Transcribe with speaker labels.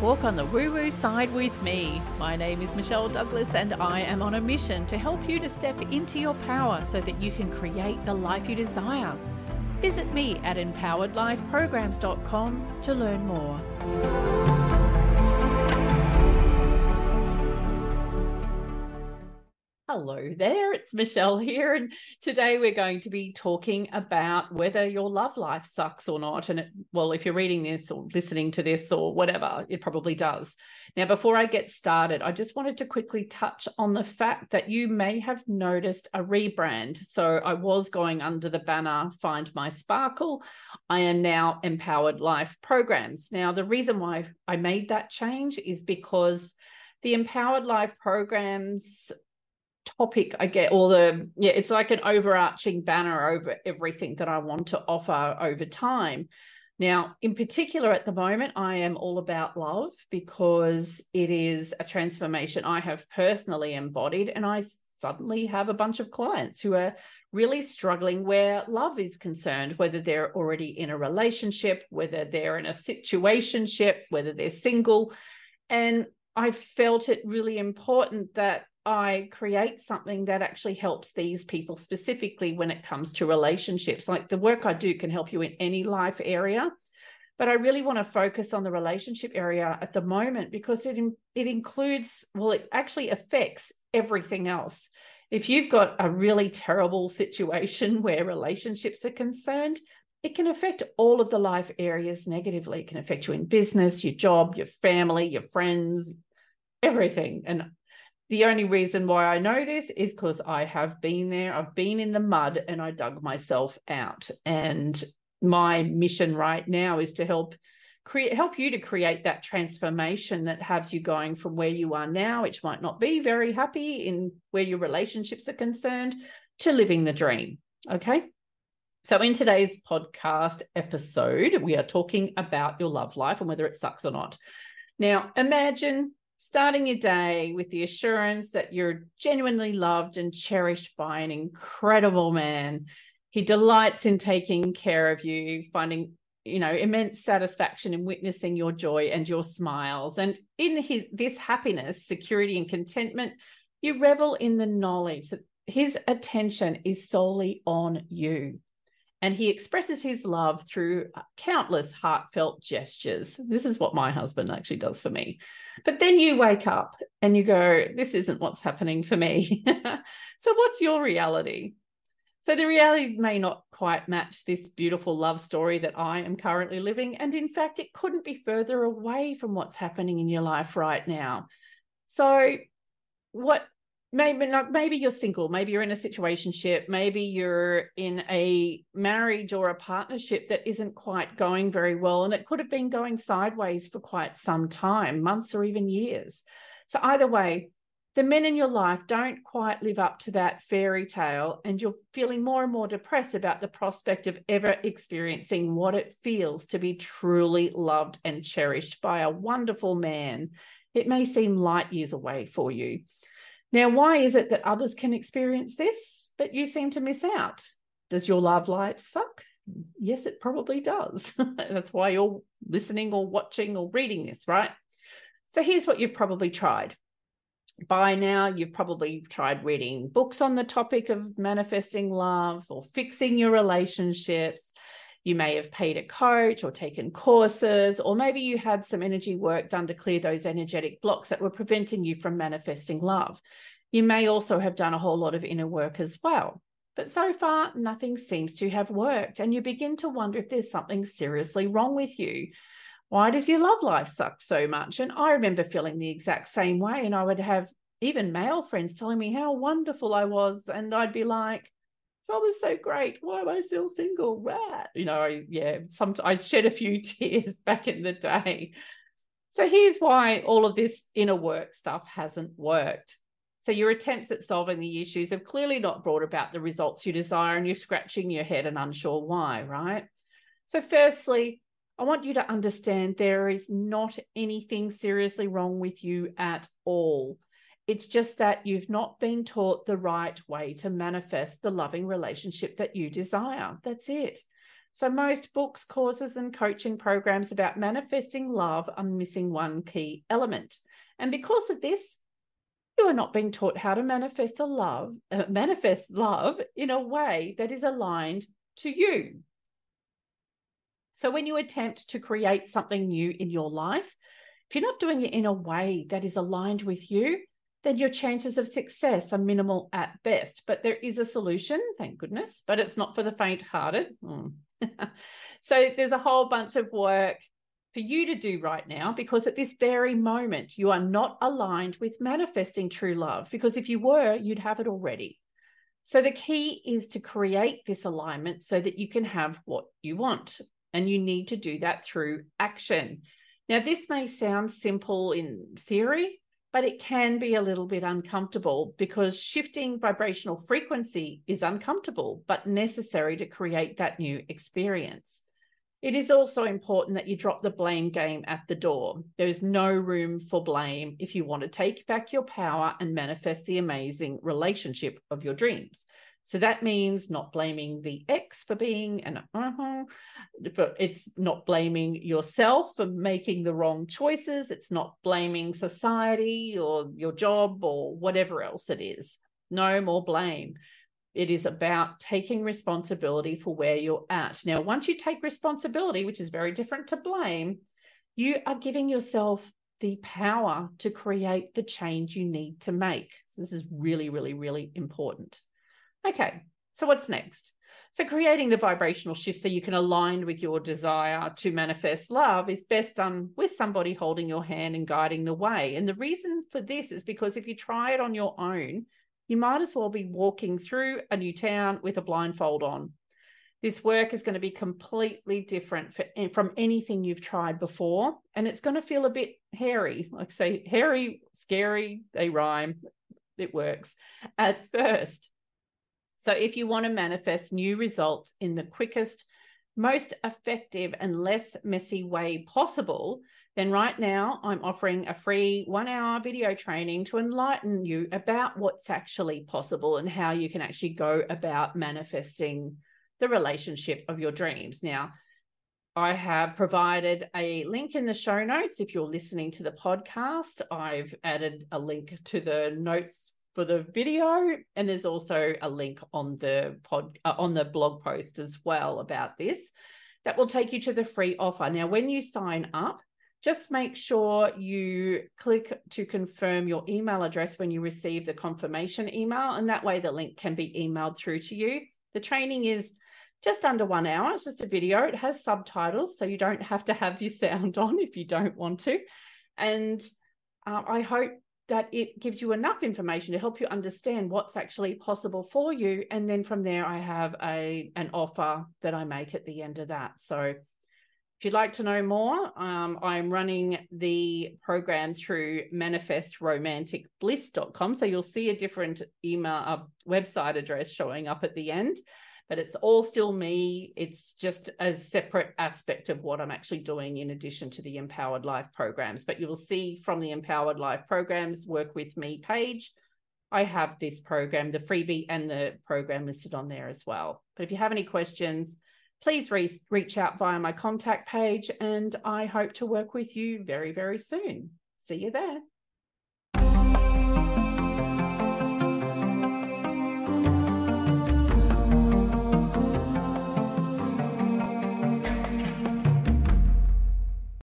Speaker 1: walk on the woo woo side with me. My name is Michelle Douglas, and I am on a mission to help you to step into your power so that you can create the life you desire. Visit me at empoweredlifeprograms.com to learn more. Hello there, it's Michelle here, and today we're going to be talking about whether your love life sucks or not. And it, well, if you're reading this or listening to this or whatever, it probably does. Now, before I get started, I just wanted to quickly touch on the fact that you may have noticed a rebrand. So I was going under the banner Find My Sparkle. I am now Empowered Life Programs. Now, the reason why I made that change is because the Empowered Life programs topic I get, or the yeah, it's like an overarching banner over everything that I want to offer over time. Now, in particular, at the moment, I am all about love because it is a transformation I have personally embodied, and I suddenly have a bunch of clients who are really struggling where love is concerned, whether they're already in a relationship, whether they're in a situationship, whether they're single. And I felt it really important that I create something that actually helps these people specifically when it comes to relationships. Like the work I do can help you in any life area, but I really want to focus on the relationship area at the moment because it it includes well, it actually affects everything else. If you've got a really terrible situation where relationships are concerned, it can affect all of the life areas negatively. It can affect you in business, your job, your family, your friends, everything. And the only reason why I know this is because I have been there. I've been in the mud and I dug myself out. And my mission right now is to help create help you to create that transformation that has you going from where you are now, which might not be very happy in where your relationships are concerned, to living the dream. Okay. So, in today's podcast episode, we are talking about your love life and whether it sucks or not. Now, imagine starting your day with the assurance that you're genuinely loved and cherished by an incredible man. He delights in taking care of you, finding you know immense satisfaction in witnessing your joy and your smiles and in his this happiness security and contentment you revel in the knowledge that his attention is solely on you and he expresses his love through uh, countless heartfelt gestures. This is what my husband actually does for me. But then you wake up and you go, This isn't what's happening for me. so, what's your reality? So, the reality may not quite match this beautiful love story that I am currently living. And in fact, it couldn't be further away from what's happening in your life right now. So, what maybe not maybe you're single maybe you're in a situation ship maybe you're in a marriage or a partnership that isn't quite going very well and it could have been going sideways for quite some time months or even years. So either way the men in your life don't quite live up to that fairy tale and you're feeling more and more depressed about the prospect of ever experiencing what it feels to be truly loved and cherished by a wonderful man. It may seem light years away for you now, why is it that others can experience this, but you seem to miss out? Does your love life suck? Yes, it probably does. That's why you're listening or watching or reading this, right? So here's what you've probably tried. By now, you've probably tried reading books on the topic of manifesting love or fixing your relationships. You may have paid a coach or taken courses, or maybe you had some energy work done to clear those energetic blocks that were preventing you from manifesting love. You may also have done a whole lot of inner work as well. But so far, nothing seems to have worked, and you begin to wonder if there's something seriously wrong with you. Why does your love life suck so much? And I remember feeling the exact same way, and I would have even male friends telling me how wonderful I was, and I'd be like, I was so great. Why am I still single? Rat. You know, I, yeah, some I shed a few tears back in the day. So here's why all of this inner work stuff hasn't worked. So your attempts at solving the issues have clearly not brought about the results you desire, and you're scratching your head and unsure why, right? So, firstly, I want you to understand there is not anything seriously wrong with you at all. It's just that you've not been taught the right way to manifest the loving relationship that you desire. That's it. So, most books, courses, and coaching programs about manifesting love are missing one key element. And because of this, you are not being taught how to manifest a love, uh, manifest love in a way that is aligned to you. So, when you attempt to create something new in your life, if you're not doing it in a way that is aligned with you, then your chances of success are minimal at best. But there is a solution, thank goodness, but it's not for the faint hearted. Mm. so there's a whole bunch of work for you to do right now because at this very moment, you are not aligned with manifesting true love. Because if you were, you'd have it already. So the key is to create this alignment so that you can have what you want. And you need to do that through action. Now, this may sound simple in theory, but it can be a little bit uncomfortable because shifting vibrational frequency is uncomfortable but necessary to create that new experience. It is also important that you drop the blame game at the door. There is no room for blame if you want to take back your power and manifest the amazing relationship of your dreams. So that means not blaming the ex for being an uh-huh, it's not blaming yourself for making the wrong choices. It's not blaming society or your job or whatever else it is. No more blame. It is about taking responsibility for where you're at. Now, once you take responsibility, which is very different to blame, you are giving yourself the power to create the change you need to make. So this is really, really, really important. Okay, so what's next? So, creating the vibrational shift so you can align with your desire to manifest love is best done with somebody holding your hand and guiding the way. And the reason for this is because if you try it on your own, you might as well be walking through a new town with a blindfold on. This work is going to be completely different for, eh, from anything you've tried before. And it's going to feel a bit hairy, like say, hairy, scary, they rhyme. It works at first. So, if you want to manifest new results in the quickest, most effective, and less messy way possible, then right now I'm offering a free one hour video training to enlighten you about what's actually possible and how you can actually go about manifesting the relationship of your dreams. Now, I have provided a link in the show notes. If you're listening to the podcast, I've added a link to the notes for the video and there's also a link on the pod uh, on the blog post as well about this that will take you to the free offer. Now when you sign up just make sure you click to confirm your email address when you receive the confirmation email and that way the link can be emailed through to you. The training is just under one hour it's just a video. It has subtitles so you don't have to have your sound on if you don't want to. And uh, i hope that it gives you enough information to help you understand what's actually possible for you. And then from there i have a an offer that i make at the end of that. So if you'd like to know more um, i'm running the program through manifestromanticbliss.com so you'll see a different email uh, website address showing up at the end but it's all still me. It's just a separate aspect of what I'm actually doing in addition to the Empowered Life programs. But you will see from the Empowered Life programs, Work With Me page, I have this program, the freebie and the program listed on there as well. But if you have any questions, please re- reach out via my contact page, and I hope to work with you very, very soon. See you there.